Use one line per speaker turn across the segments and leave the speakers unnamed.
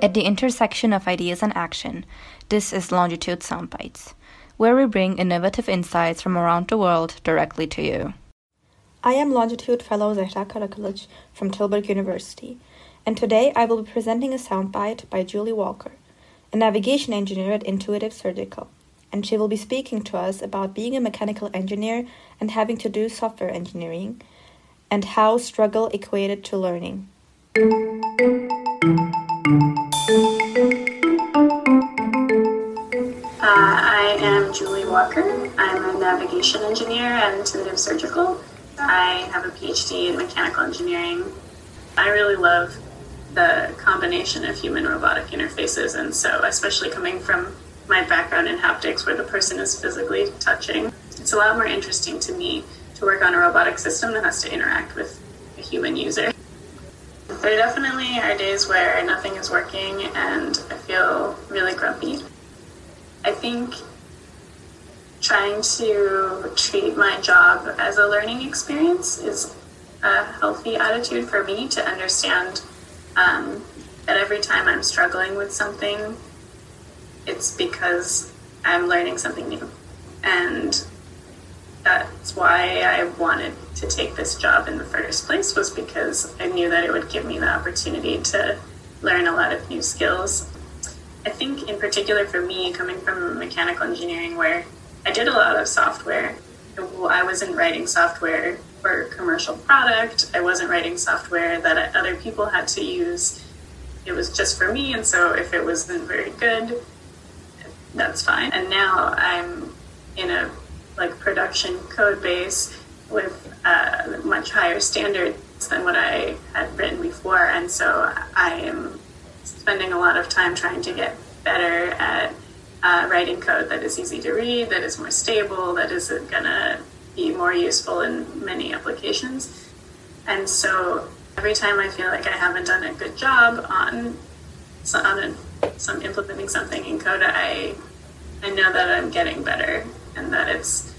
At the intersection of ideas and action, this is Longitude Soundbites, where we bring innovative insights from around the world directly to you.
I am Longitude Fellow Zehra Karakulic from Tilburg University, and today I will be presenting a soundbite by Julie Walker, a navigation engineer at Intuitive Surgical, and she will be speaking to us about being a mechanical engineer and having to do software engineering, and how struggle equated to learning.
Uh, I am Julie Walker. I'm a navigation engineer at Intuitive Surgical. I have a PhD in mechanical engineering. I really love the combination of human robotic interfaces, and so, especially coming from my background in haptics, where the person is physically touching, it's a lot more interesting to me to work on a robotic system that has to interact with a human user. There definitely are days where nothing is working and I feel really grumpy. I think trying to treat my job as a learning experience is a healthy attitude for me to understand um, that every time I'm struggling with something, it's because I'm learning something new. And that's why I wanted to take this job in the first place was because I knew that it would give me the opportunity to learn a lot of new skills. I think in particular for me coming from mechanical engineering where I did a lot of software, I wasn't writing software for commercial product. I wasn't writing software that other people had to use. It was just for me and so if it wasn't very good, that's fine. And now I'm in a like production code base with uh, much higher standards than what I had written before, and so I am spending a lot of time trying to get better at uh, writing code that is easy to read, that is more stable, that is gonna be more useful in many applications. And so every time I feel like I haven't done a good job on on a, some implementing something in code, I I know that I'm getting better and that it's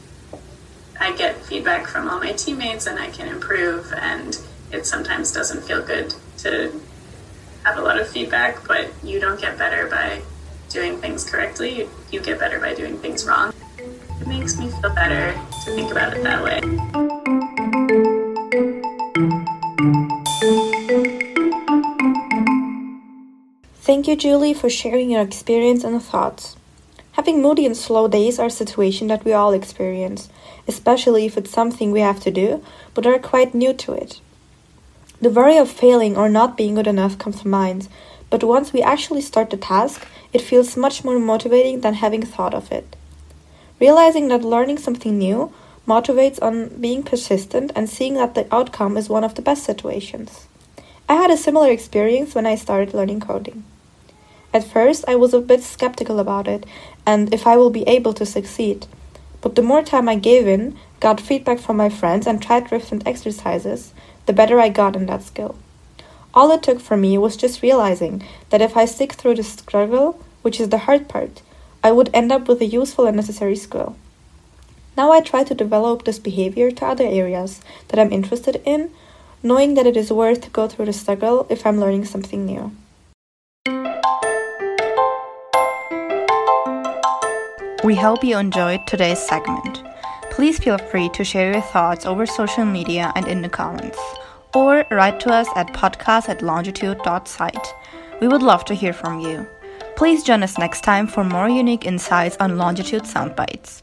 I get feedback from all my teammates and I can improve and it sometimes doesn't feel good to have a lot of feedback, but you don't get better by doing things correctly. You get better by doing things wrong. It makes me feel better to think about it that way.
Thank you, Julie, for sharing your experience and thoughts. Having moody and slow days are a situation that we all experience, especially if it's something we have to do, but are quite new to it. The worry of failing or not being good enough comes to mind, but once we actually start the task, it feels much more motivating than having thought of it. Realizing that learning something new motivates on being persistent and seeing that the outcome is one of the best situations. I had a similar experience when I started learning coding. At first, I was a bit skeptical about it and if I will be able to succeed. But the more time I gave in, got feedback from my friends, and tried different exercises, the better I got in that skill. All it took for me was just realizing that if I stick through the struggle, which is the hard part, I would end up with a useful and necessary skill. Now I try to develop this behavior to other areas that I'm interested in, knowing that it is worth to go through the struggle if I'm learning something new.
We hope you enjoyed today's segment. Please feel free to share your thoughts over social media and in the comments, or write to us at podcast at longitude.site. We would love to hear from you. Please join us next time for more unique insights on Longitude Soundbites.